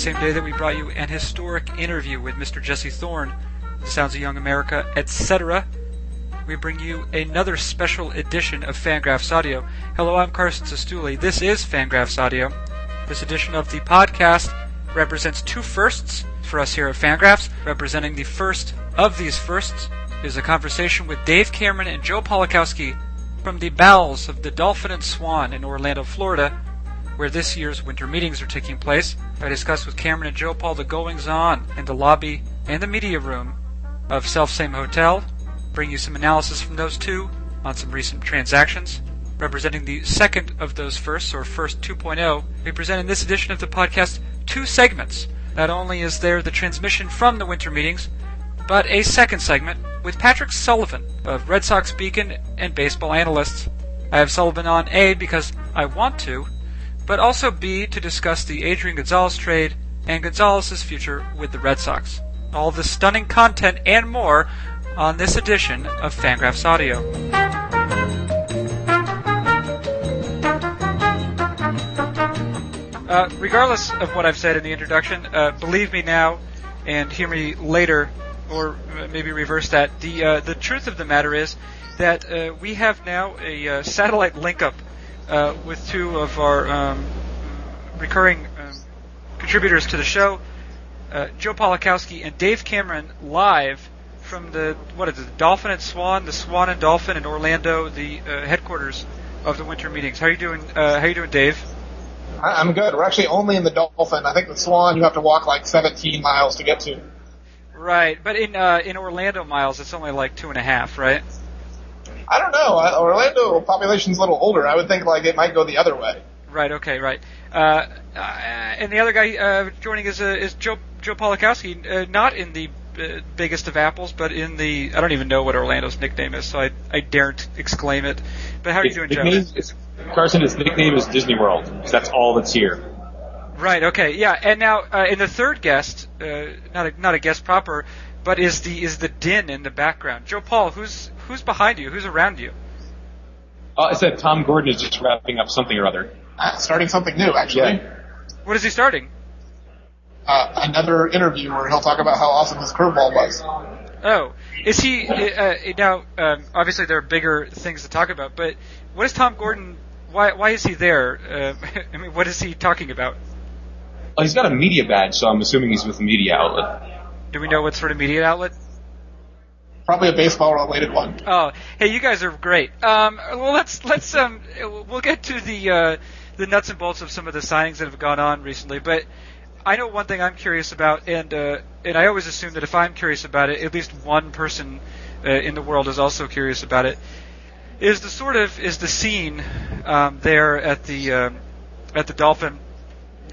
same day that we brought you an historic interview with Mr. Jesse Thorn, The Sounds of Young America, etc., we bring you another special edition of Fangraphs Audio. Hello, I'm Carson Cistulli. This is Fangraphs Audio. This edition of the podcast represents two firsts for us here at Fangraphs. Representing the first of these firsts is a conversation with Dave Cameron and Joe Pawlikowski from the bowels of the Dolphin and Swan in Orlando, Florida, where this year's winter meetings are taking place. I discuss with Cameron and Joe Paul the goings on in the lobby and the media room of Self Same Hotel. Bring you some analysis from those two on some recent transactions. Representing the second of those firsts, or first 2.0, we present in this edition of the podcast two segments. Not only is there the transmission from the winter meetings, but a second segment with Patrick Sullivan of Red Sox Beacon and Baseball Analysts. I have Sullivan on A because I want to, but also B to discuss the Adrian Gonzalez trade and Gonzalez's future with the Red Sox. All this stunning content and more on this edition of Fangraphs Audio. Uh, regardless of what I've said in the introduction, uh, believe me now and hear me later, or maybe reverse that. The uh, the truth of the matter is that uh, we have now a uh, satellite link up uh, with two of our um, recurring um, contributors to the show, Joe Pawlikowski and Dave Cameron, live from the what is it, the Dolphin and Swan, the Swan and Dolphin in Orlando, the headquarters of the winter meetings. How are you doing? how you doing, Dave? I'm good. We're actually only in the Dolphin. I think the Swan you have to walk like 17 miles to get to. Right, but in uh, in Orlando miles, it's only like two and a half, right? I don't know. Orlando population's a little older. I would think like it might go the other way. Right. Okay. Right. Uh, uh, and the other guy uh, joining is uh, is Joe Joe Pawlikowski, uh, not in the uh, biggest of apples, but in the I don't even know what Orlando's nickname is, so I I daren't exclaim it. But how are you doing, Joe? Is, Carson, his nickname is Disney World because that's all that's here. Right. Okay. Yeah. And now, uh, in the third guest, uh, not a, not a guest proper, but is the is the din in the background? Joe Paul, who's who's behind you? Who's around you? Uh, I said Tom Gordon is just wrapping up something or other. Uh, starting something new, actually. Yeah. What is he starting? Uh, another interview where he'll talk about how awesome his curveball was. Oh, is he uh, now? Um, obviously, there are bigger things to talk about, but what is Tom Gordon? Why why is he there? Uh, I mean, what is he talking about? Well, he's got a media badge, so I'm assuming he's with a media outlet. Do we know what sort of media outlet? Probably a baseball related one. Oh, hey, you guys are great. Um, well, let's let's um, we'll get to the uh, the nuts and bolts of some of the signings that have gone on recently, but I know one thing I'm curious about, and uh, and I always assume that if I'm curious about it, at least one person uh, in the world is also curious about it. Is the sort of is the scene um, there at the um, at the Dolphin?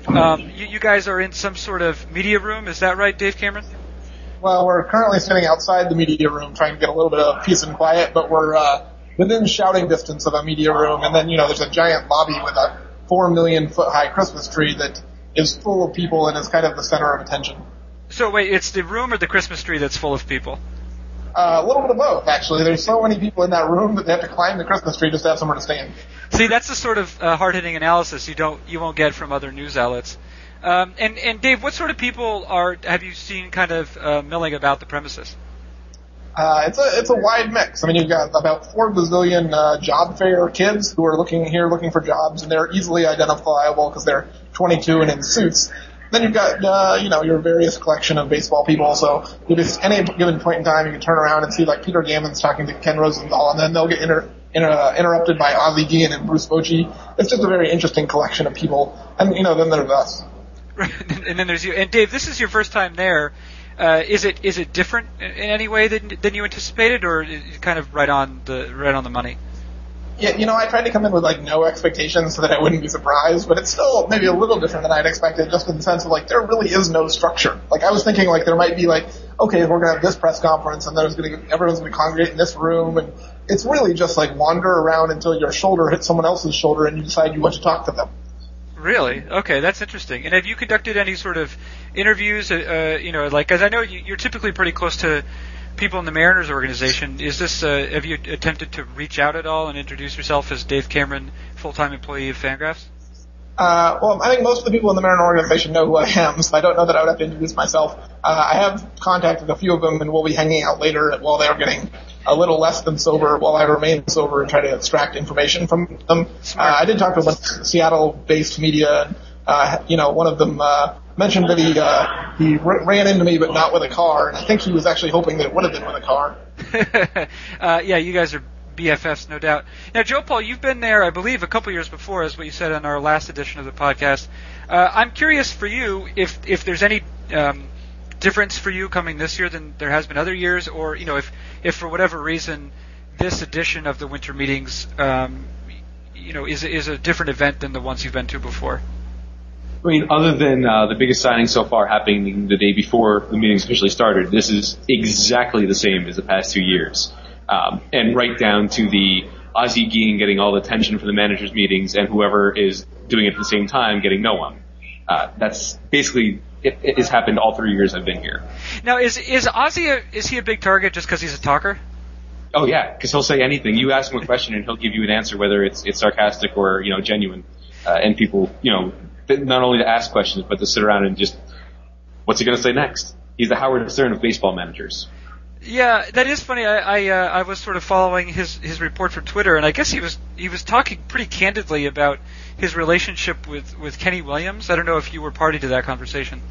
Um, you, you guys are in some sort of media room, is that right, Dave Cameron? Well, we're currently sitting outside the media room trying to get a little bit of peace and quiet, but we're uh, within shouting distance of a media room, and then you know there's a giant lobby with a four million foot high Christmas tree that is full of people and is kind of the center of attention. So wait, it's the room or the Christmas tree that's full of people? Uh, a little bit of both, actually. There's so many people in that room that they have to climb the Christmas tree just to have somewhere to stand. See, that's the sort of uh, hard-hitting analysis you don't you won't get from other news outlets. Um, and and Dave, what sort of people are have you seen kind of uh, milling about the premises? Uh, it's a it's a wide mix. I mean, you've got about four bazillion uh, job fair kids who are looking here looking for jobs, and they're easily identifiable because they're 22 and in suits. Then you've got uh, you know your various collection of baseball people. So just any given point in time, you can turn around and see like Peter Gammons talking to Ken Rosenthal, and then they'll get inter- inter- interrupted by Ozzie Guillen and Bruce Bochy. It's just a very interesting collection of people, and you know then there's us. and then there's you. And Dave, this is your first time there. Uh, is it is it different in any way than than you anticipated, or kind of right on the right on the money? Yeah, you know, I tried to come in with like no expectations so that I wouldn't be surprised, but it's still maybe a little different than I'd expected, just in the sense of like there really is no structure. Like I was thinking like there might be like, okay, we're gonna have this press conference and there's gonna everyone's gonna congregate in this room, and it's really just like wander around until your shoulder hits someone else's shoulder and you decide you want to talk to them. Really? Okay, that's interesting. And have you conducted any sort of interviews? Uh, uh you know, like, as I know you're typically pretty close to people in the Mariners organization. Is this? Uh, have you attempted to reach out at all and introduce yourself as Dave Cameron, full-time employee of Fangraphs? Uh, well, I think most of the people in the Mariner organization know who I am, so I don't know that I would have to introduce myself. Uh, I have contacted a few of them, and we'll be hanging out later while they're getting a little less than sober, while I remain sober and try to extract information from them. Uh, I did talk to a bunch of Seattle-based media. Uh, you know, one of them uh, mentioned that he uh, he r- ran into me, but not with a car, and I think he was actually hoping that it would have been with a car. uh, yeah, you guys are BFFs, no doubt. Now, Joe Paul, you've been there, I believe, a couple years before, as what you said on our last edition of the podcast. Uh, I'm curious for you if if there's any um, difference for you coming this year than there has been other years, or you know, if if for whatever reason this edition of the winter meetings, um, you know, is is a different event than the ones you've been to before. I mean, other than uh, the biggest signing so far happening the day before the meetings officially started, this is exactly the same as the past two years. Um, and right down to the Ozzie Guillen getting all the attention for the managers' meetings and whoever is doing it at the same time getting no one. Uh, that's basically it, it, has happened all three years I've been here. Now, is is Ozzie a, is he a big target just because he's a talker? Oh yeah, because he'll say anything. You ask him a question and he'll give you an answer, whether it's it's sarcastic or you know genuine. Uh, and people, you know, not only to ask questions but to sit around and just, what's he going to say next? He's the Howard Stern of baseball managers. Yeah, that is funny. I I, uh, I was sort of following his his report from Twitter, and I guess he was he was talking pretty candidly about his relationship with with Kenny Williams. I don't know if you were party to that conversation.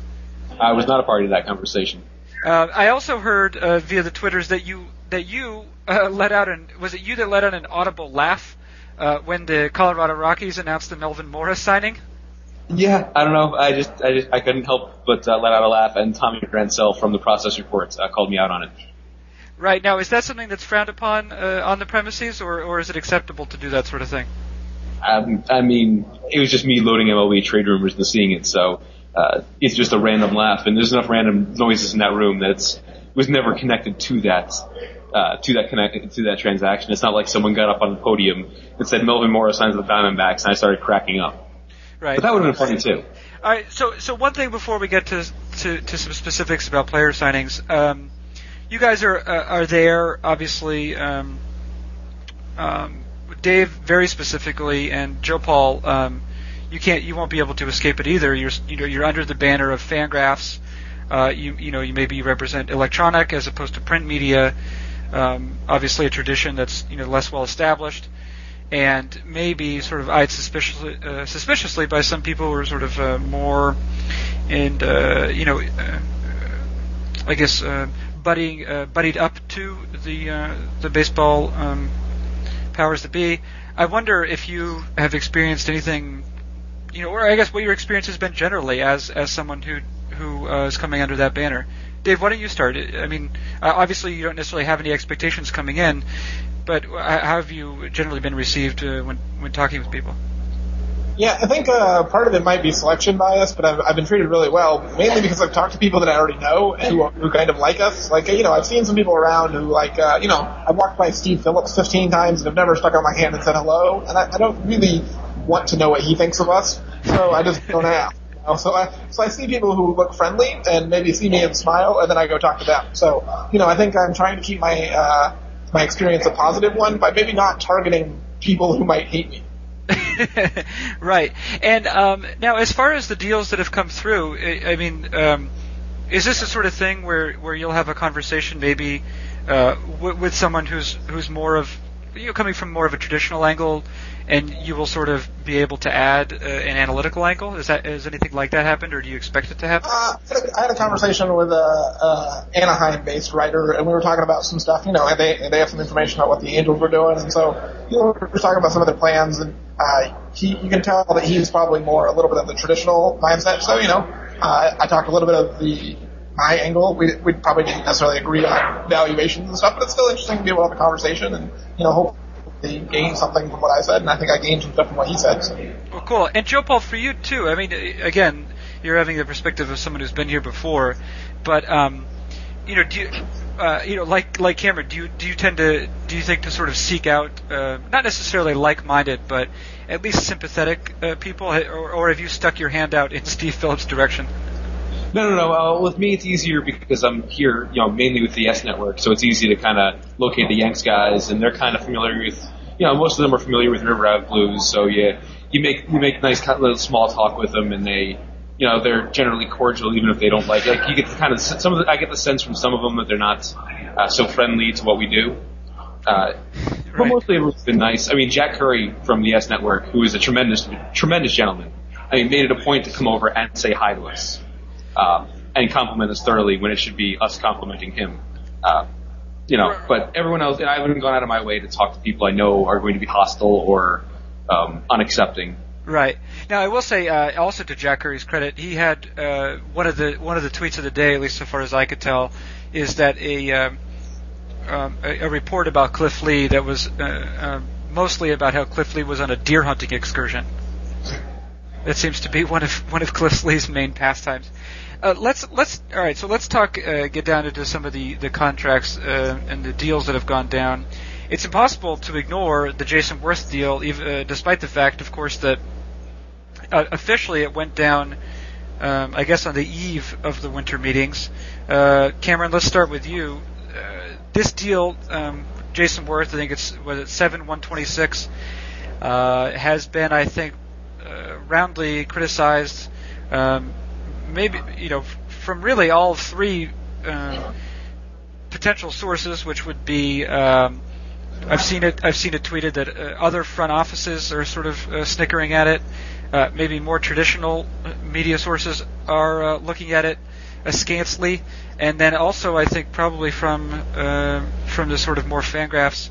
I was not a party to that conversation. Uh, I also heard uh, via the twitters that you that you uh, let out an was it you that let out an audible laugh uh, when the Colorado Rockies announced the Melvin Mora signing? Yeah, I don't know. I just I just I couldn't help but uh, let out a laugh, and Tommy Rancel from the Process Reports uh, called me out on it. Right now, is that something that's frowned upon uh, on the premises, or or is it acceptable to do that sort of thing? Um, I mean, it was just me loading MLB trade rumors and seeing it, so uh, it's just a random laugh, and there's enough random noises in that room that's was never connected to that uh, to that connect to that transaction. It's not like someone got up on the podium and said Melvin Mora signs with the Diamondbacks, and I started cracking up. Right. But that would have been funny too. All right. So so one thing before we get to to, to some specifics about player signings. Um, you guys are uh, are there obviously. Um, um, Dave very specifically and Joe Paul. Um, you can't you won't be able to escape it either. You're you know you're under the banner of Fangraphs. Uh, you you know you maybe represent electronic as opposed to print media. Um, obviously, a tradition that's you know less well established, and maybe sort of eyed suspiciously, uh, suspiciously by some people who are sort of uh, more and uh, you know uh, I guess uh, buddying uh, buddied up to the uh, the baseball um, powers that be. I wonder if you have experienced anything, you know, or I guess what your experience has been generally as as someone who who uh, is coming under that banner. Dave, why don't you start? I mean, uh, obviously you don't necessarily have any expectations coming in, but how have you generally been received uh, when when talking with people? Yeah, I think uh, part of it might be selection bias, but I've, I've been treated really well, mainly because I've talked to people that I already know and who, who kind of like us. Like, you know, I've seen some people around who, like, uh, you know, I've walked by Steve Phillips 15 times and have never stuck out my hand and said hello, and I, I don't really want to know what he thinks of us, so I just don't ask. So I so I see people who look friendly and maybe see me and smile, and then I go talk to them. So you know, I think I'm trying to keep my uh, my experience a positive one by maybe not targeting people who might hate me. right. And um, now, as far as the deals that have come through, I, I mean, um, is this a sort of thing where, where you'll have a conversation maybe uh, w- with someone who's who's more of you know coming from more of a traditional angle, and you will sort of be able to add uh, an analytical angle? Is that has anything like that happened, or do you expect it to happen? Uh, I had a conversation with a, a Anaheim-based writer, and we were talking about some stuff. You know, and they they have some information about what the Angels were doing, and so you know, we were talking about some of their plans, and uh, he you can tell that he's probably more a little bit of the traditional mindset. So you know, uh, I talked a little bit of the my angle. We we probably didn't necessarily agree on valuations and stuff, but it's still interesting to be able to have a conversation and you know hope he gained something from what I said, and I think I gained some stuff from what he said. So. Well, cool. And Joe Paul, for you too. I mean, again, you're having the perspective of someone who's been here before, but um, you know, do you, uh, you know, like like Cameron, do you do you tend to do you think to sort of seek out uh, not necessarily like-minded, but at least sympathetic uh, people, or, or have you stuck your hand out in Steve Phillips' direction? No, no, no. Uh, with me, it's easier because I'm here, you know, mainly with the YES Network, so it's easy to kind of locate the Yanks guys, and they're kind of familiar with, you know, most of them are familiar with River Ave Blues, so you you make you make nice kind of little small talk with them, and they you know they're generally cordial even if they don't like it. Like you get kind of some of the, I get the sense from some of them that they're not uh, so friendly to what we do. Uh, but Right. mostly everyone's been nice. I mean, Jack Curry from the YES Network, who is a tremendous, tremendous gentleman, I mean, made it a point to come over and say hi to us, um, and compliment us thoroughly when it should be us complimenting him. Uh, you know, but everyone else, and I haven't gone out of my way to talk to people I know are going to be hostile or um, unaccepting. Right. Now, I will say, uh, also to Jack Curry's credit, he had uh, one of the one of the tweets of the day, at least so far as I could tell, is that a um, um, a, a report about Cliff Lee that was uh, uh, mostly about how Cliff Lee was on a deer hunting excursion. That seems to be one of one of Cliff Lee's main pastimes. Uh, let's let's all right. So let's talk. Uh, get down into some of the the contracts uh, and the deals that have gone down. It's impossible to ignore the Jayson Werth deal, even, uh, despite the fact, of course, that uh, officially it went down. Um, I guess on the eve of the winter meetings. Uh, Cameron, let's start with you. This deal, um, Jayson Werth, I think it's was it seven one twenty six, has been, I think, roundly criticized. Um, maybe you know from really all three uh, potential sources, which would be. Um, I've seen it. I've seen it tweeted that uh, other front offices are sort of uh, snickering at it. Uh, maybe more traditional uh, media sources are uh, looking at it askantly, and then also I think probably from uh, from the sort of more Fangraphs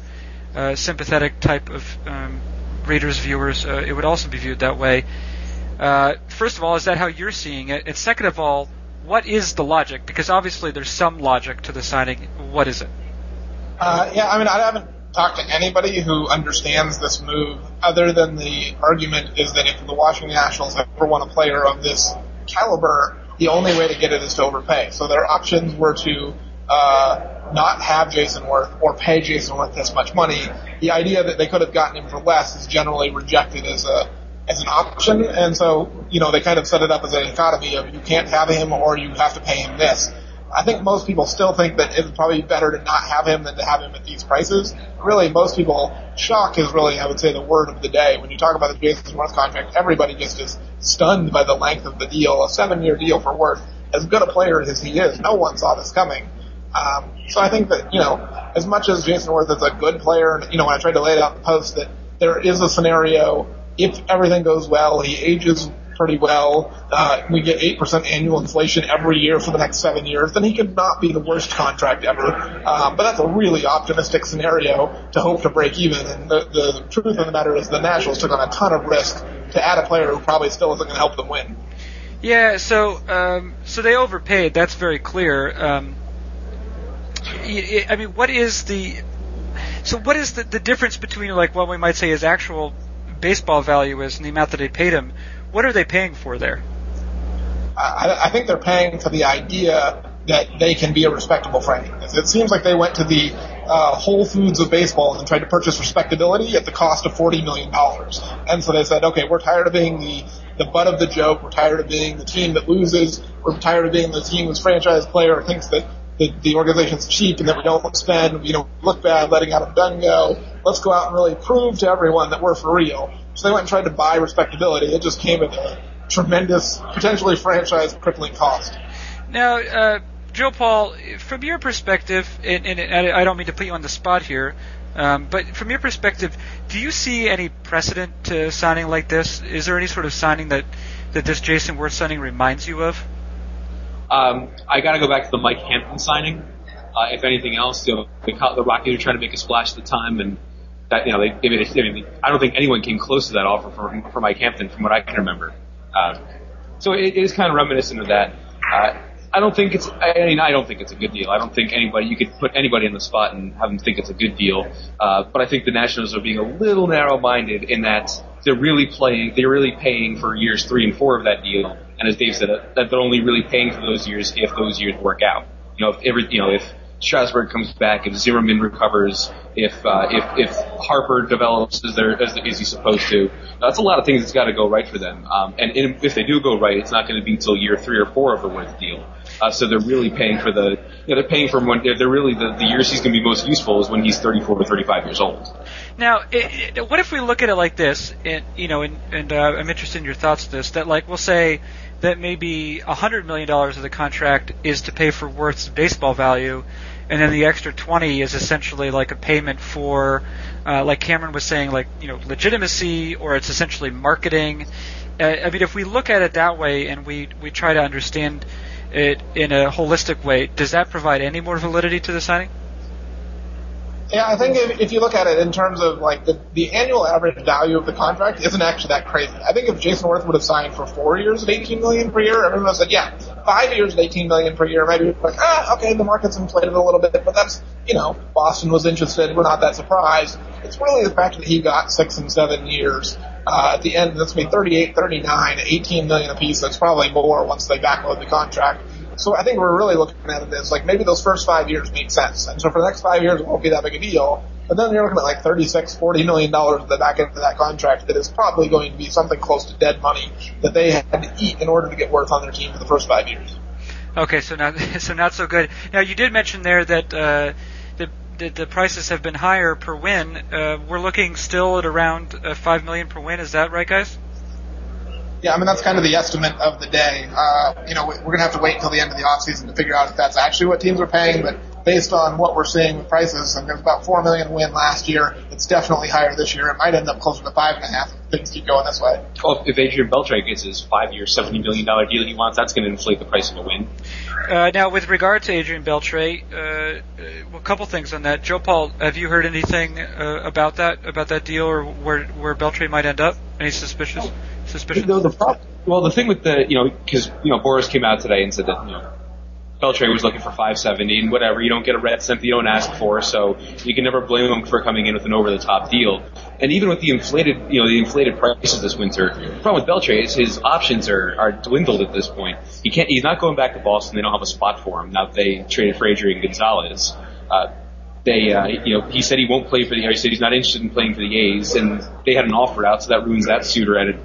uh, sympathetic type of um, readers, viewers, uh, it would also be viewed that way. Uh, first of all, is that how you're seeing it? And second of all, what is the logic? Because obviously there's some logic to the signing. What is it? Uh, yeah, I mean, I haven't talked to anybody who understands this move other than the argument is that if the Washington Nationals ever want a player of this caliber, the only way to get it is to overpay. So their options were to uh, not have Jayson Werth or pay Jayson Werth this much money. The idea that they could have gotten him for less is generally rejected as a as an option, and so you know they kind of set it up as a dichotomy of you can't have him or you have to pay him this. I think most people still think that it's probably better to not have him than to have him at these prices. Really, most people, shock is really, I would say, the word of the day. When you talk about the Jayson Werth contract, everybody just is stunned by the length of the deal. A seven-year deal for Werth, as good a player as he is, no one saw this coming. Um, so I think that, you know, as much as Jayson Werth is a good player, you know, when I tried to lay it out in the post that there is a scenario, if everything goes well, he ages pretty well, uh, we get 8% annual inflation every year for the next seven years, then he could not be the worst contract ever. Um, but that's a really optimistic scenario to hope to break even. And the, the truth of the matter is the Nationals took on a ton of risk to add a player who probably still isn't going to help them win. Yeah, so um, so they overpaid. That's very clear. Um, I mean, what is the so what is the, the difference between like what we might say is actual baseball value is and the amount that they paid him? What are they paying for there? I, I think they're paying for the idea that they can be a respectable franchise. It seems like they went to the uh, Whole Foods of baseball and tried to purchase respectability at the cost of forty million dollars. And so they said, okay, we're tired of being the the butt of the joke. We're tired of being the team that loses. We're tired of being the team whose franchise player thinks that the, the organization's cheap and that we don't spend, you know, look bad letting Adam Dunn go. Let's go out and really prove to everyone that we're for real. So they went and tried to buy respectability. It just came at a tremendous, potentially franchise crippling cost. Now, uh, Joe Paul, from your perspective, and, and I don't mean to put you on the spot here, um, but from your perspective, do you see any precedent to signing like this? Is there any sort of signing that, that this Jayson Werth signing reminds you of? Um, I got to go back to the Mike Hampton signing. Uh, if anything else, you know, the, the Rockies were trying to make a splash at the time, and that you know they, they made a, I mean, I don't think anyone came close to that offer for for Mike Hampton, from what I can remember. Uh, so it, it is kind of reminiscent of that. Uh, I don't think it's. I mean, I don't think it's a good deal. I don't think anybody you could put anybody on the spot and have them think it's a good deal. Uh, but I think the Nationals are being a little narrow-minded in that they're really playing. They're really paying for years three and four of that deal. And as Dave said, that they're only really paying for those years if those years work out. You know, if every, you know, if Strasburg comes back, if Zimmerman recovers, if uh, if if Harper develops as they're as, he's supposed to, that's a lot of things that's got to go right for them. Um, and if they do go right, it's not going to be until year three or four of the Werth deal. Uh, so they're really paying for the you know, they're paying for when they're really the, the years he's going to be most useful is when he's 34 or 35 years old. Now, it, it, what if we look at it like this? And you know, and, and uh, I'm interested in your thoughts on this. That like we'll say that maybe a hundred million dollars of the contract is to pay for Werth's baseball value, and then the extra twenty is essentially like a payment for, uh, like Cameron was saying, like you know, legitimacy, or it's essentially marketing. Uh, I mean, if we look at it that way, and we we try to understand it in a holistic way, does that provide any more validity to the signing? Yeah, I think if, if you look at it in terms of like the, the annual average value of the contract isn't actually that crazy. I think if Jayson Werth would have signed for four years at 18 million per year, everyone would have said, yeah, five years at 18 million per year, maybe like, ah, okay, the market's inflated a little bit, but that's, you know, Boston was interested, we're not that surprised. It's really the fact that he got six and seven years. Uh, at the end, that's going to be 38, 39, 18 million apiece. That's probably more once they backload the contract. So I think we're really looking at it as like maybe those first five years make sense. And so for the next five years, it won't be that big a deal. But then you're looking at like 36, 40 million dollars at the back end of that contract that is probably going to be something close to dead money that they had to eat in order to get Werth on their team for the first five years. Okay, so not so not so good. Now you did mention there that uh, the, the the prices have been higher per win. Uh, we're looking still at around uh, five million per win. Is that right, guys? Yeah, I mean that's kind of the estimate of the day. Uh, you know, we're going to have to wait until the end of the offseason to figure out if that's actually what teams are paying. But based on what we're seeing with prices, and there's about four million win last year. It's definitely higher this year. It might end up closer to five and a half if things keep going this way. Well, if Adrian Beltre gets his five-year, seventy million dollar deal he wants, that's going to inflate the price of a win. Uh, now, with regard to Adrian Beltre, uh, a couple things on that. Joe Paul, have you heard anything uh, about that about that deal or where where Beltre might end up? Any suspicious? Suspicion? The well, the thing with the, you know, because, you know, Boras came out today and said that, you know, Beltre was looking for 570 and whatever. You don't get a red cent that you don't ask for, so you can never blame him for coming in with an over-the-top deal. And even with the inflated, you know, the inflated prices this winter, the problem with Beltre is his options are, are dwindled at this point. He can't, he's not going back to Boston. They don't have a spot for him. Now they traded for Adrian Gonzalez. Uh, they, uh, you know, he said he won't play for the, he said he's not interested in playing for the A's, and they had an offer out, so that ruins that suitor at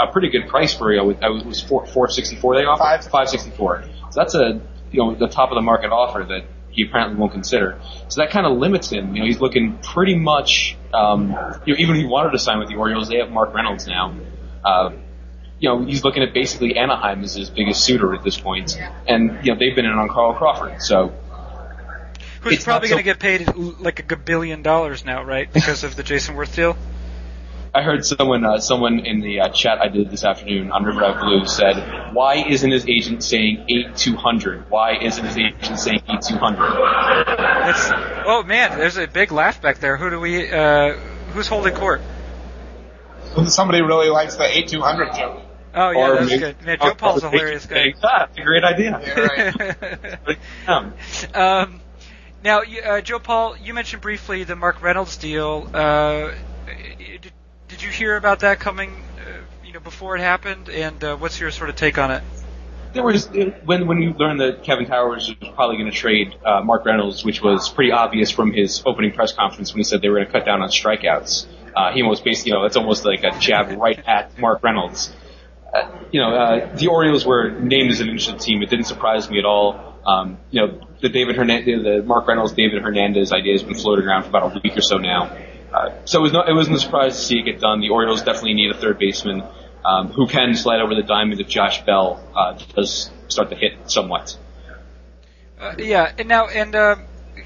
a, a pretty good price for you. I was, was four, 464 they offered? Five. 564. So that's a, you know, the top of the market offer that he apparently won't consider. So that kind of limits him. You know, he's looking pretty much, um, you know, even if he wanted to sign with the Orioles, they have Mark Reynolds now. Uh, you know, he's looking at basically Anaheim as his biggest suitor at this point. And, you know, they've been in on Carl Crawford, so. Who's It's probably not going to get paid like a billion dollars now, right? Because of the Jayson Werth deal. I heard someone, uh, someone in the uh, chat I did this afternoon on River Ave Blue said, "Why isn't his agent saying eight two hundred? Why isn't his agent saying eight two hundred? That's, oh man, there's a big laugh back there. Who do we? Uh, who's holding court? Somebody really likes the 8200 joke. Oh yeah, Or that's maybe- good. Man, Joe Paul's a hilarious guy. Ah, it's a great idea. Yeah, right. Um, um, now, uh, Joe Paul, you mentioned briefly the Mark Reynolds deal. Uh, did, you hear about that coming? Uh, you know, before it happened, and uh, what's your sort of take on it? there was when when you learned that Kevin Towers was probably going to trade uh, Mark Reynolds, which was pretty obvious from his opening press conference when he said they were going to cut down on strikeouts. Uh, he almost basically, you know, that's almost like a jab right at Mark Reynolds. Uh, you know, uh, the Orioles were named as an interested team. It didn't surprise me at all. Um, you know, the David Hernandez, the Mark Reynolds, David Hernandez idea has been floating around for about a week or so now. So it was not, it wasn't a surprise to see it get done. The Orioles definitely need a third baseman um, who can slide over the diamond if Josh Bell uh, does start to hit somewhat. Uh, yeah, and now and uh,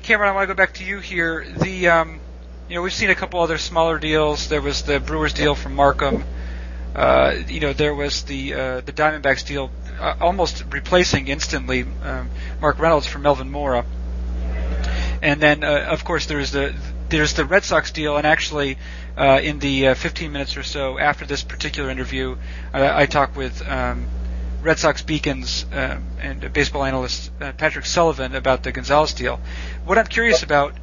Cameron, I want to go back to you here. The um, you know we've seen a couple other smaller deals. There was the Brewers deal from Marcum. Uh, you know there was the uh, the Diamondbacks deal, uh, almost replacing instantly um, Mark Reynolds for Melvin Mora. And then uh, of course there's the there's the Red Sox deal, and actually uh, in the uh, 15 minutes or so after this particular interview, I, I talked with. Um, Red Sox beacons um, and baseball analyst uh, Patrick Sullivan about the Gonzalez deal. What I'm curious about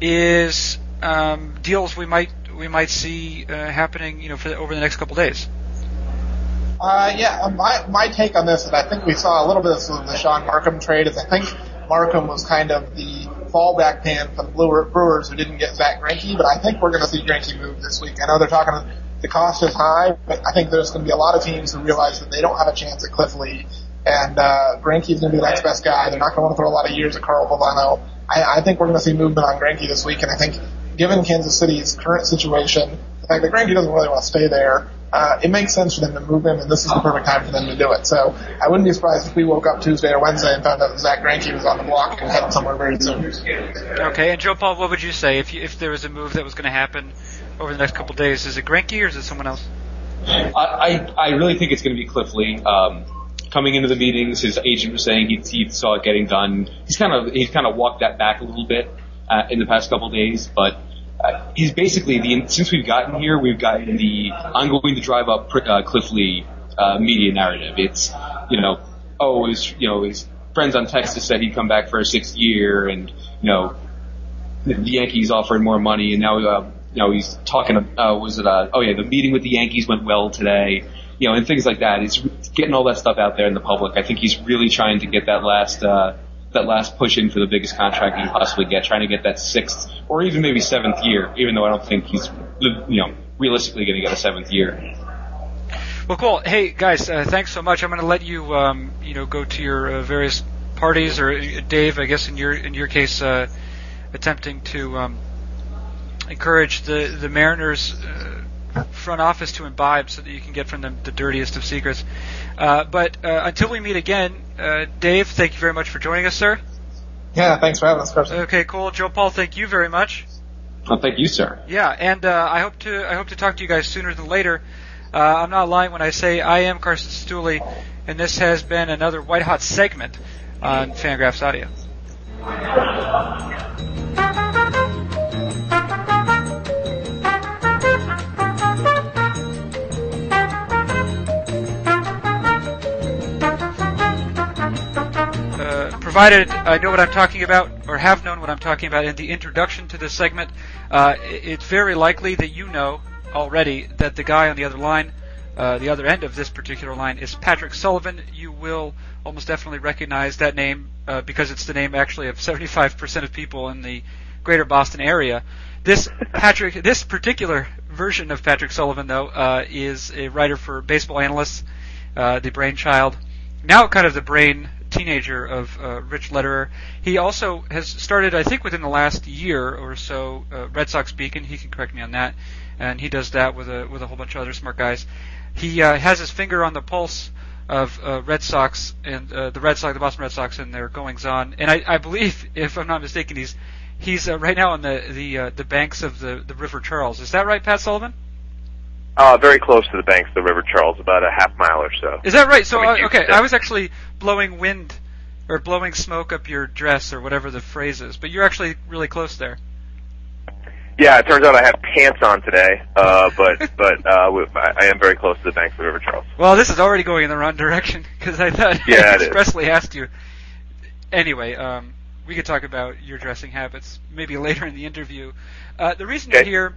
is um, deals we might we might see uh, happening, you know, for the, over the next couple days. Uh, yeah, my my take on this is I think we saw a little bit of the Shaun Marcum trade. Is I think Marcum was kind of the fallback plan for the Brewer- Brewers who didn't get Zack Greinke, but I think we're going to see Greinke move this week. I know they're talking the cost is high, but I think there's going to be a lot of teams who realize that they don't have a chance at Cliff Lee. and uh, Greinke's going to be the next best guy. They're not going to want to throw a lot of years at Carl Pavano. I, I think we're going to see movement on Greinke this week, and I think given Kansas City's current situation, the fact that Greinke doesn't really want to stay there, uh, it makes sense for them to move him, and this is the perfect time for them to do it. So I wouldn't be surprised if we woke up Tuesday or Wednesday and found out that Zack Greinke was on the block and headed somewhere very soon. Okay, and Joe Paul, what would you say if you, if there was a move that was going to happen over the next couple of days? Is it Greinke or is it someone else? I, I, I really think it's going to be Cliff Lee. Um, coming into the meetings, his agent was saying he, he saw it getting done. He's kind of he's kind of walked that back a little bit uh, in the past couple of days, but uh, he's basically the since we've gotten here, we've gotten the I'm going to drive up uh, Cliff Lee uh, media narrative. It's you know oh his you know his friends on Texas said he'd come back for a sixth year, and you know the Yankees offered more money, and now uh, you know he's talking. Uh, was it uh, oh yeah the meeting with the Yankees went well today. You know, and things like that. He's getting all that stuff out there in the public. I think he's really trying to get that last uh, that last push in for the biggest contract you can possibly get, trying to get that sixth or even maybe seventh year, even though I don't think he's, you know, realistically going to get a seventh year. Well, cool. Hey, guys, uh, thanks so much. I'm going to let you, um, you know, go to your uh, various parties, or uh, Dave, I guess in your in your case, uh, attempting to um, encourage the the Mariners uh, front office to imbibe so that you can get from them the dirtiest of secrets. Uh, but uh, until we meet again, uh, Dave, thank you very much for joining us, sir. Yeah, thanks for having us, Carson. Okay, cool. Joe Paul, thank you very much. Well, thank you, sir. Yeah, and uh, I hope to I hope to talk to you guys sooner than later. Uh, I'm not lying when I say I am Carson Cistulli, and this has been another White Hot segment on Fangraphs Audio. Provided I know what I'm talking about, or have known what I'm talking about in the introduction to this segment, uh, it's very likely that you know already that the guy on the other line, uh, the other end of this particular line, is Patrick Sullivan. You will almost definitely recognize that name uh, because it's the name actually of 75% of people in the greater Boston area. This Patrick, this particular version of Patrick Sullivan, though, uh, is a writer for Baseball Analysts, uh, the brainchild, now kind of the brain teenager of uh, Rich Lederer. He also has started, I think, within the last year or so, uh, Red Sox Beacon. He can correct me on that, and he does that with a with a whole bunch of other smart guys. He uh, has his finger on the pulse of uh, Red Sox and uh, the Red Sox, the Boston Red Sox, and their goings on. And I, I believe, if I'm not mistaken, he's he's uh, right now on the the uh, the banks of the the River Charles. Is that right, Pat Sullivan? Uh, very close to the banks of the River Charles, about a half mile or so. Is that right? So I mean, uh, okay. I was actually blowing wind or blowing smoke up your dress or whatever the phrase is, but you're actually really close there. Yeah, it turns out I have pants on today, uh, but but uh, I am very close to the banks of the River Charles. Well, this is already going in the wrong direction because I thought Yeah, I it is. expressly asked you. Anyway, um, we could talk about your dressing habits maybe later in the interview. Uh, the reason Okay. you're here,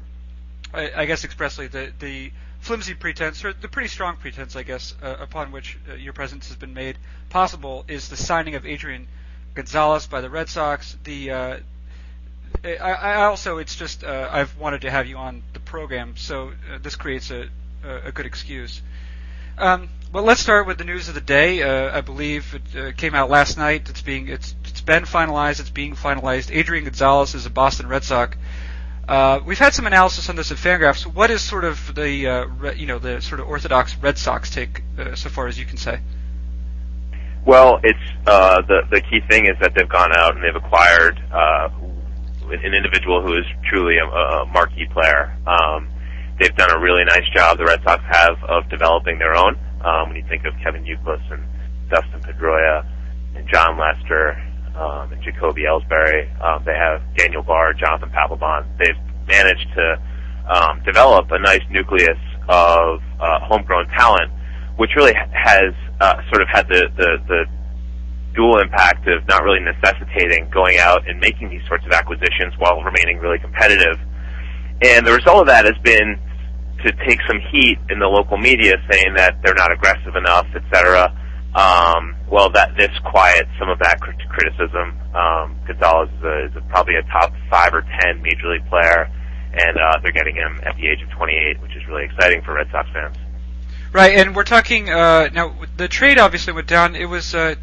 I, I guess expressly, the the flimsy pretense, or the pretty strong pretense, I guess, uh, upon which uh, your presence has been made possible, is the signing of Adrian Gonzalez by the Red Sox. The uh, I, I also, it's just uh, I've wanted to have you on the program, so uh, this creates a, a, good excuse. Um, well, let's start with the news of the day. Uh, I believe it uh, came out last night. It's being it's it's been finalized. It's being finalized. Adrian Gonzalez is a Boston Red Sox. Uh, we've had some analysis on this at Fangraphs. What is sort of the uh, re, you know the sort of orthodox Red Sox take uh, so far as you can say? Well, it's uh, the the key thing is that they've gone out and they've acquired uh, an individual who is truly a, a marquee player. Um, they've done a really nice job. The Red Sox have of developing their own. Um, when you think of Kevin Youkilis and Dustin Pedroia and Jon Lester um, and Jacoby Ellsbury, um, they have Daniel Bard, Jonathan Papelbon. They've managed to um, develop a nice nucleus of uh, homegrown talent, which really has uh, sort of had the, the, the dual impact of not really necessitating going out and making these sorts of acquisitions while remaining really competitive. And the result of that has been to take some heat in the local media saying that they're not aggressive enough, et cetera. Um, well, that this quiets some of that crit- criticism. Um, Gonzalez is, a, is a, probably a top five or ten major league player, and uh, they're getting him at the age of 28, which is really exciting for Red Sox fans. Right, and we're talking uh, now. The trade obviously went down. It was, uh,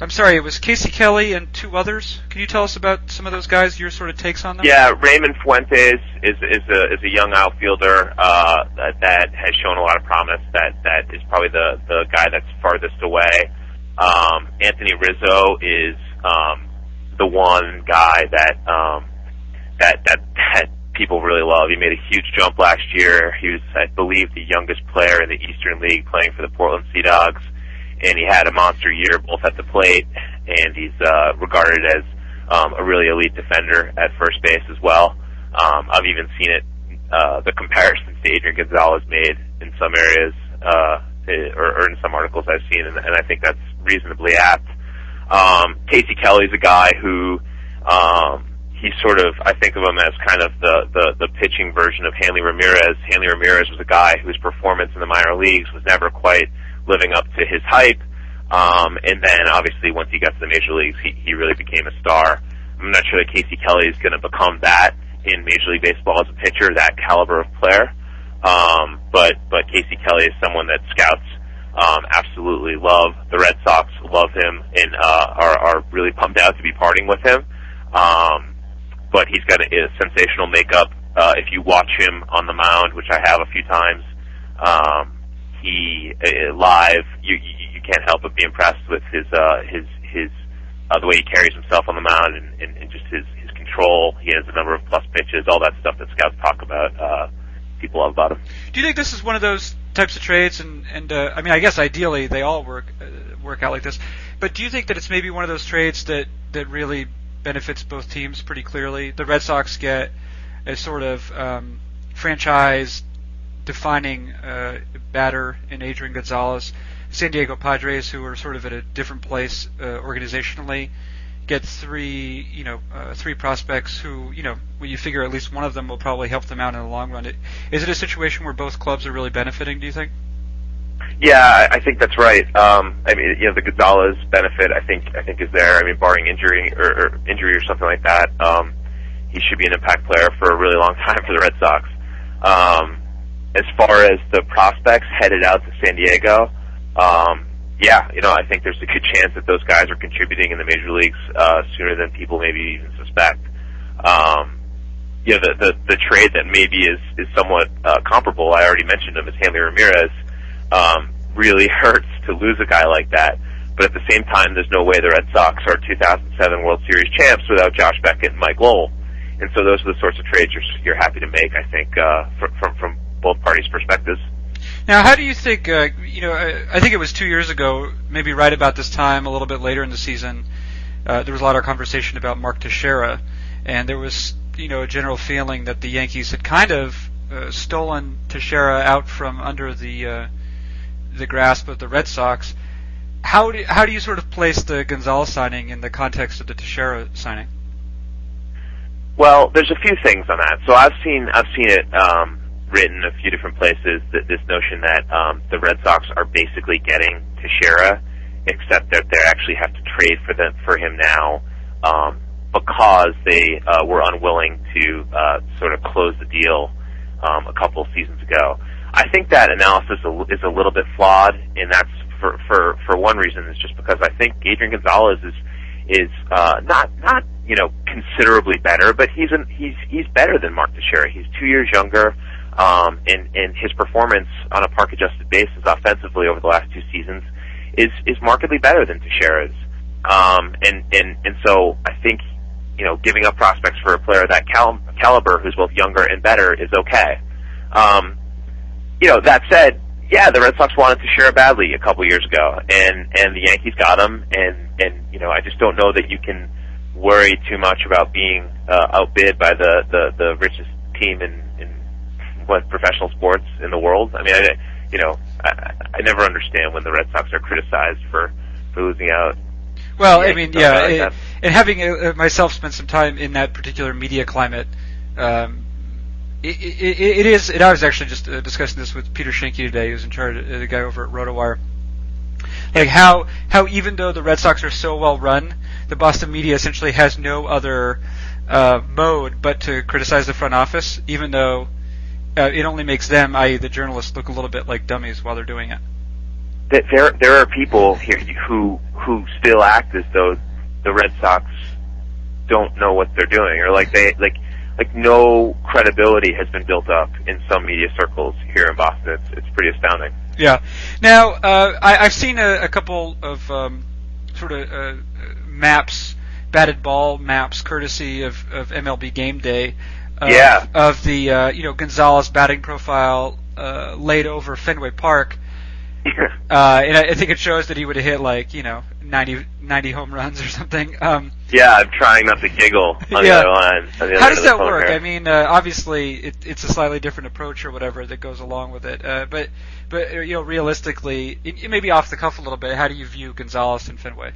I'm sorry, it was Casey Kelly and two others. Can you tell us about some of those guys? Your sort of takes on them? Yeah, Reymond Fuentes is is a is a young outfielder uh, that, that has shown a lot of promise. That that is probably the the guy that's farthest away. Um, Anthony Rizzo is um, the one guy that um, that that that people really love. He made a huge jump last year. He was, I believe, the youngest player in the Eastern League playing for the Portland Sea Dogs, and he had a monster year both at the plate and he's uh, regarded as um, a really elite defender at first base as well. Um, I've even seen it uh, the comparisons to Adrian Gonzalez made in some areas uh, or, or in some articles I've seen, and, and I think that's reasonably apt. Um, Casey Kelly's a guy who um, he's sort of I think of him as kind of the, the the pitching version of Hanley Ramirez. Hanley Ramirez was a guy whose performance in the minor leagues was never quite living up to his hype. Um, and then obviously once he got to the major leagues, he, he really became a star. I'm not sure that Casey Kelly is going to become that in Major League Baseball as a pitcher, that caliber of player. Um, but but Casey Kelly is someone that scouts um, absolutely love. The Red Sox love him and uh, are are really pumped out to be parting with him. Um, but he's got a, a sensational makeup. Uh, if you watch him on the mound, which I have a few times, um, he uh, live, you, you you can't help but be impressed with his uh, his his uh, the way he carries himself on the mound and, and, and just his his control. He has a number of plus pitches, all that stuff that scouts talk about. Uh, people love about him. Do you think this is one of those types of trades? And and uh, I mean, I guess ideally they all work uh, work out like this. But do you think that it's maybe one of those trades that that really benefits both teams pretty clearly? The Red Sox get a sort of um, franchise defining uh, batter in Adrian Gonzalez. San Diego Padres, who are sort of at a different place uh, organizationally, get three, you know, uh, three prospects who, you know, when you figure at least one of them will probably help them out in the long run. It, is it a situation where both clubs are really benefiting? Do you think? Yeah, I think that's right. Um, I mean, you know, the Gonzalez benefit, I think, I think is there. I mean, barring injury or, or injury or something like that, um, he should be an impact player for a really long time for the Red Sox. Um, as far as the prospects headed out to San Diego, um, yeah, you know, I think there's a good chance that those guys are contributing in the major leagues uh, sooner than people maybe even suspect. Um, you know, the, the the trade that maybe is is somewhat uh, comparable. I already mentioned him as Hanley Ramirez. Um, really hurts to lose a guy like that. But at the same time, there's no way the Red Sox are 2007 World Series champs without Josh Beckett and Mike Lowell. And so those are the sorts of trades you're, you're happy to make, I think, uh, from, from, from both parties' perspectives. Now, how do you think? Uh, you know, I, I think it was two years ago, maybe right about this time, a little bit later in the season. Uh, there was a lot of conversation about Mark Teixeira, and there was, you know, a general feeling that the Yankees had kind of uh, stolen Teixeira out from under the uh, the grasp of the Red Sox. How do how do you sort of place the Gonzalez signing in the context of the Teixeira signing? Well, there's a few things on that. So I've seen I've seen it um, written a few different places that this notion that um, the Red Sox are basically getting Teixeira, except that they actually have to trade for them for him now um, because they uh, were unwilling to uh, sort of close the deal um, a couple of seasons ago. I think that analysis is a little bit flawed, and that's for for for one reason is just because I think Adrian Gonzalez is is uh, not not you know considerably better, but he's an, he's he's better than Mark Teixeira. He's two years younger, um, and and his performance on a park adjusted basis offensively over the last two seasons is is markedly better than Teixeira's. Um, and and and so I think you know giving up prospects for a player of that cal- caliber who's both younger and better is okay. Um, you know that said, yeah, the Red Sox wanted Teixeira badly a couple years ago, and and the Yankees got him, and and you know I just don't know that you can worry too much about being uh, outbid by the the the richest team in in what professional sports in the world. I mean, I, you know, I, I never understand when the Red Sox are criticized for for losing out. Well, I mean, yeah, it, and having uh, myself spent some time in that particular media climate. Um, it, it, it is. And I was actually just uh, discussing this with Peter Schoenke today, who's in charge, uh, the guy over at RotoWire. Like how how even though the Red Sox are so well run, the Boston media essentially has no other uh, mode but to criticize the front office, even though uh, it only makes them, i.e., the journalists, look a little bit like dummies while they're doing it. That there there are people here who who still act as though the Red Sox don't know what they're doing, or like they like like no credibility has been built up in some media circles here in Boston. It's, it's pretty astounding. Yeah. Now, uh, I, I've seen a, a couple of um, sort of uh, maps, batted ball maps, courtesy of, of MLB Game Day. Of, Yeah. Of the uh, you know Gonzalez batting profile uh, laid over Fenway Park, uh, and I, I think it shows that he would have hit like you know 90, 90 home runs or something. Um, yeah, I'm trying not to giggle on the other line. on the How does that work? here. I mean, uh, obviously, it, it's a slightly different approach or whatever that goes along with it. Uh, but, but uh, you know, realistically, it, it may be off the cuff a little bit. How do you view Gonzalez and Fenway?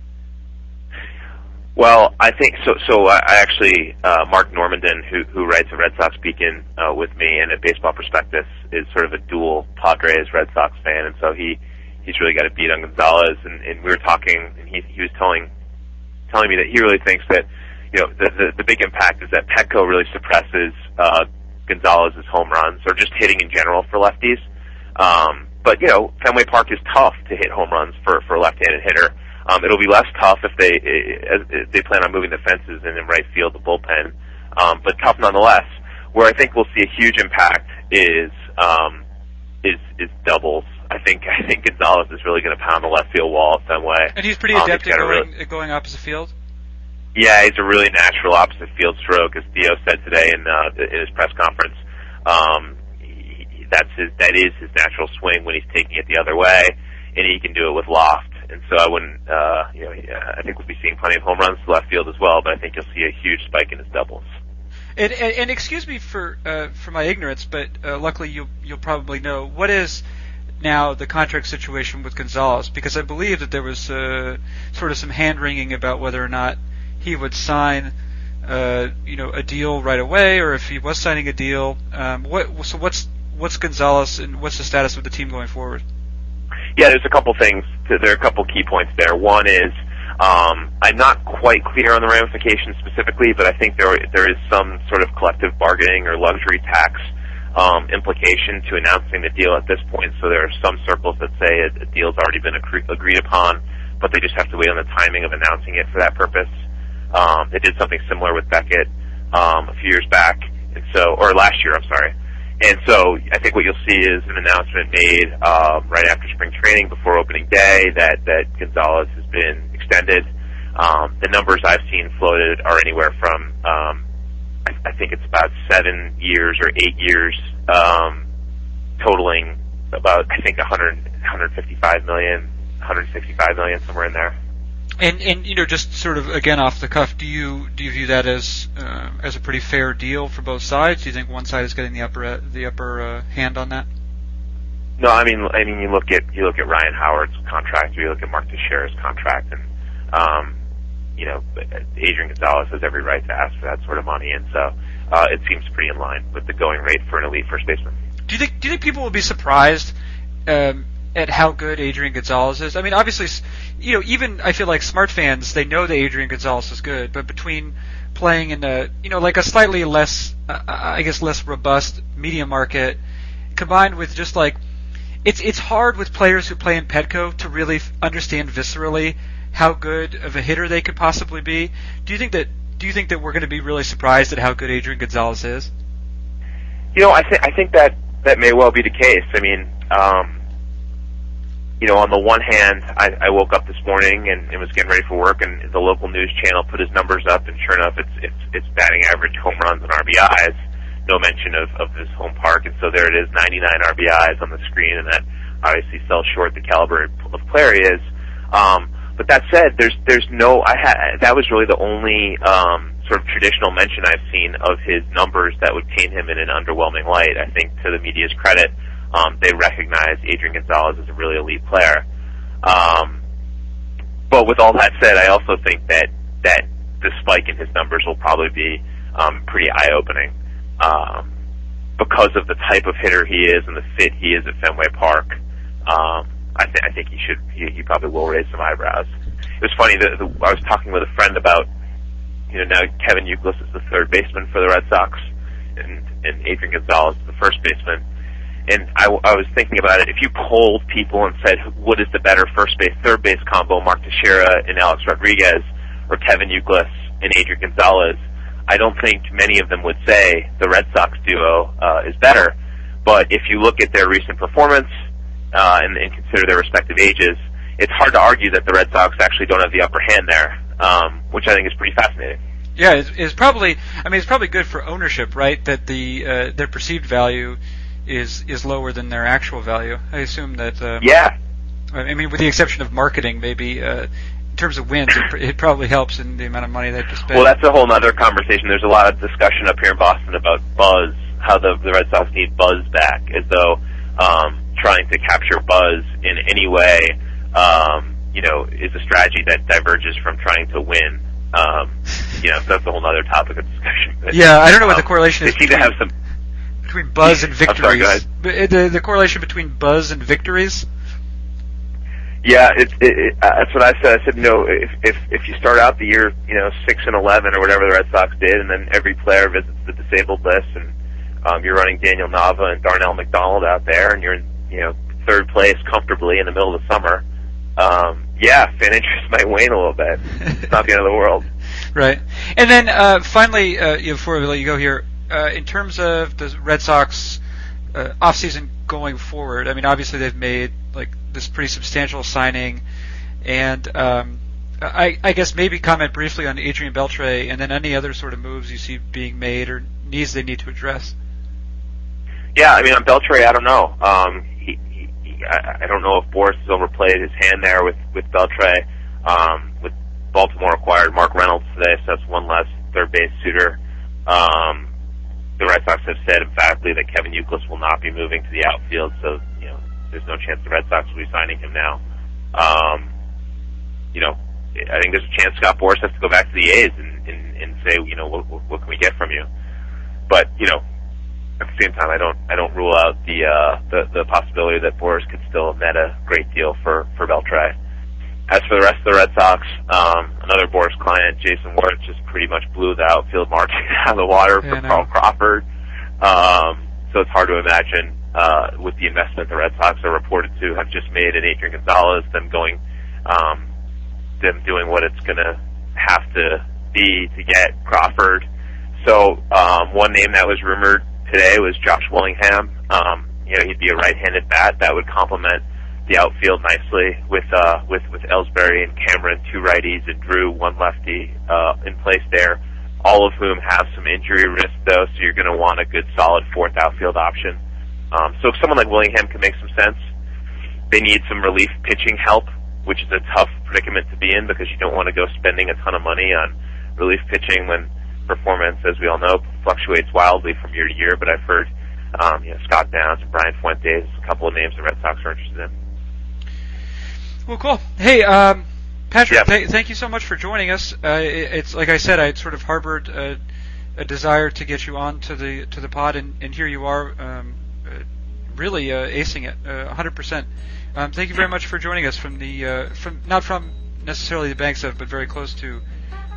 Well, I think so. So I actually, uh, Marc Normandin, who who writes a Red Sox Beacon uh, with me and at Baseball Prospectus, is sort of a dual Padres Red Sox fan, and so he he's really got a beat on Gonzalez. And, and we were talking, and he he was telling telling me that he really thinks that you know the the, the big impact is that Petco really suppresses uh, Gonzalez's home runs or just hitting in general for lefties. Um, but you know, Fenway Park is tough to hit home runs for for a left-handed hitter. Um, it'll be less tough if they if they plan on moving the fences and in right field the bullpen, um, but tough nonetheless. Where I think we'll see a huge impact is um, is is doubles. I think I think Gonzalez is really going to pound the left field wall some way. And he's pretty Um, adept he's at going, really- going opposite field. Yeah, he's a really natural opposite field stroke, as Theo said today in uh, in his press conference. Um, he, he- that's his that is his natural swing when he's taking it the other way, and he can do it with loft. And so I wouldn't, uh, you know, I think we'll be seeing plenty of home runs to left field as well. But I think you'll see a huge spike in his doubles. And, and, and excuse me for uh, for my ignorance, but uh, luckily you you'll probably know what is now the contract situation with Gonzalez because I believe that there was uh, sort of some hand wringing about whether or not he would sign uh, you know a deal right away or if he was signing a deal. Um, what so what's what's Gonzalez and what's the status of the team going forward? Yeah, there's a couple things. To, there are a couple key points there. One is um, I'm not quite clear on the ramifications specifically, but I think there there is some sort of collective bargaining or luxury tax um, implication to announcing the deal at this point. So there are some circles that say a, a deal's already been accre- agreed upon, but they just have to wait on the timing of announcing it for that purpose. Um, they did something similar with Beckett um, a few years back, and so or last year, I'm sorry. And so I think what you'll see is an announcement made um, right after spring training, before opening day, that that Gonzalez has been extended. Um, the numbers I've seen floated are anywhere from um, I, I think it's about seven years or eight years, um, totaling about I think 100, 155 million, 165 million, somewhere in there. And and you know just sort of again off the cuff, do you do you view that as uh, as a pretty fair deal for both sides? Do you think one side is getting the upper the upper uh, hand on that? No, I mean, I mean, you look at you look at Ryan Howard's contract, or you look at Mark Teixeira's contract, and um, you know, Adrian Gonzalez has every right to ask for that sort of money, and so uh, it seems pretty in line with the going rate for an elite first baseman. Do you think do you think people will be surprised um, at how good Adrian Gonzalez is? I mean, obviously, you know, even I feel like smart fans they know that Adrian Gonzalez is good, but between playing in a you know like a slightly less uh, I guess less robust media market combined with just like it's it's hard with players who play in Petco to really f- understand viscerally how good of a hitter they could possibly be. Do you think that do you think that we're going to be really surprised at how good Adrian Gonzalez is? You know, I think I think that that may well be the case. I mean, um, you know, on the one hand, I, I woke up this morning and, and was getting ready for work, and the local news channel put his numbers up, and sure enough, it's it's it's batting average, home runs, and RBIs. No mention of of his home park, and so there it is, 99 RBIs on the screen, and that obviously sells short the caliber of player he is. Um, but that said, there's there's no I had that was really the only um, sort of traditional mention I've seen of his numbers that would paint him in an underwhelming light. I think to the media's credit, um, they recognize Adrian Gonzalez as a really elite player. Um, but with all that said, I also think that that the spike in his numbers will probably be um, pretty eye-opening um, because of the type of hitter he is and the fit he is at Fenway Park. Um, I, th- I think he should. He, he probably will raise some eyebrows. It was funny that the, I was talking with a friend about, you know, now Kevin Youkilis is the third baseman for the Red Sox, and, and Adrian Gonzalez, is the first baseman. And I, I was thinking about it. If you polled people and said, what is the better first base, third base combo, Mark Teixeira and Alex Rodriguez, or Kevin Youkilis and Adrian Gonzalez, I don't think many of them would say the Red Sox duo uh, is better. But if you look at their recent performance uh, and, and consider their respective ages, it's hard to argue that the Red Sox actually don't have the upper hand there, um, which I think is pretty fascinating. Yeah, it's, it's probably. I mean, it's probably good for ownership, right? That the uh, their perceived value is is lower than their actual value. I assume that. Um, Yeah, I mean, with the exception of marketing, maybe uh, in terms of wins, it, pr- it probably helps in the amount of money they have to spend. Well, that's a whole other conversation. There's a lot of discussion up here in Boston about buzz, how the, the Red Sox need buzz back, as though um, trying to capture buzz in any way, um, you know, is a strategy that diverges from trying to win. Um, you know, that's a whole other topic of discussion. But, yeah, I don't know what the um, correlation They is seem to have some. Between buzz and sorry, victories. Uh, the the correlation between buzz and victories. Yeah, it's it, it, uh, that's what I said. I said, you know, if if if you start out the year, you know, six and eleven or whatever the Red Sox did, and then every player visits the disabled list, and um, you're running Daniel Nava and Darnell McDonald out there, and you're in, you know, third place comfortably in the middle of the summer. Um, yeah, fan interest might wane a little bit. It's not the end of the world. Right. And then uh, finally, uh, you before we let you go here, uh, in terms of the Red Sox uh, offseason going forward, I mean, obviously they've made like this pretty substantial signing, and um, I, I guess maybe comment briefly on Adrian Beltre, and then any other sort of moves you see being made or needs they need to address. Yeah, I mean, on Beltre, I don't know. Um, he, he, I, I don't know if Boras has overplayed his hand there with with Beltre. Um, with Baltimore acquired Mark Reynolds today, so that's one less third base suitor. Um, the Red Sox have said emphatically that Kevin Youkilis will not be moving to the outfield, so you know there's no chance the Red Sox will be signing him now. Um, you know, I think there's a chance Scott Boras has to go back to the A's and, and, and say, you know, what, what, can we get from you? But you know, at the same time, I don't I don't rule out the uh, the the possibility that Boras could still net a great deal for for Beltre. As for the rest of the Red Sox, um, another Boras client, Jayson Werth, just pretty much blew the outfield market out of the water Yeah, for. Carl Crawford. Um, so it's hard to imagine uh, with the investment the Red Sox are reported to have just made in Adrian Gonzalez, them going, um, them doing what it's going to have to be to get Crawford. So um, one name that was rumored today was Josh Willingham. Um, you know, he'd be a right-handed bat that would complement the outfield nicely with uh, with with Ellsbury and Cameron, two righties, and Drew, one lefty, uh, in place there. All of whom have some injury risk though, so you're going to want a good, solid fourth outfield option. Um, so if someone like Willingham can make some sense, they need some relief pitching help, which is a tough predicament to be in because you don't want to go spending a ton of money on relief pitching when performance, as we all know, fluctuates wildly from year to year. But I've heard, um, you know, Scott Downs Brian Fuentes, a couple of names the Red Sox are interested in. Well, cool. Hey, um, Patrick, Yeah. th- thank you so much for joining us. Uh, it, it's like I said, I had sort of harbored a, a desire to get you on to the to the pod, and, and here you are, um, uh, really uh, acing it, uh, 100%. Um, thank you very much for joining us from the uh, from not from necessarily the banks of, but very close to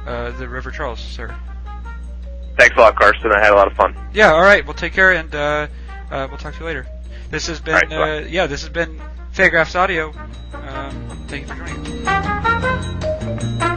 uh, the River Charles, sir. Thanks a lot, Carson. I had a lot of fun. Yeah. All right. Well, take care, and uh, uh, we'll talk to you later. This has been All right, bye. uh, yeah. This has been Fangraphs Audio. Um, thank you for joining us.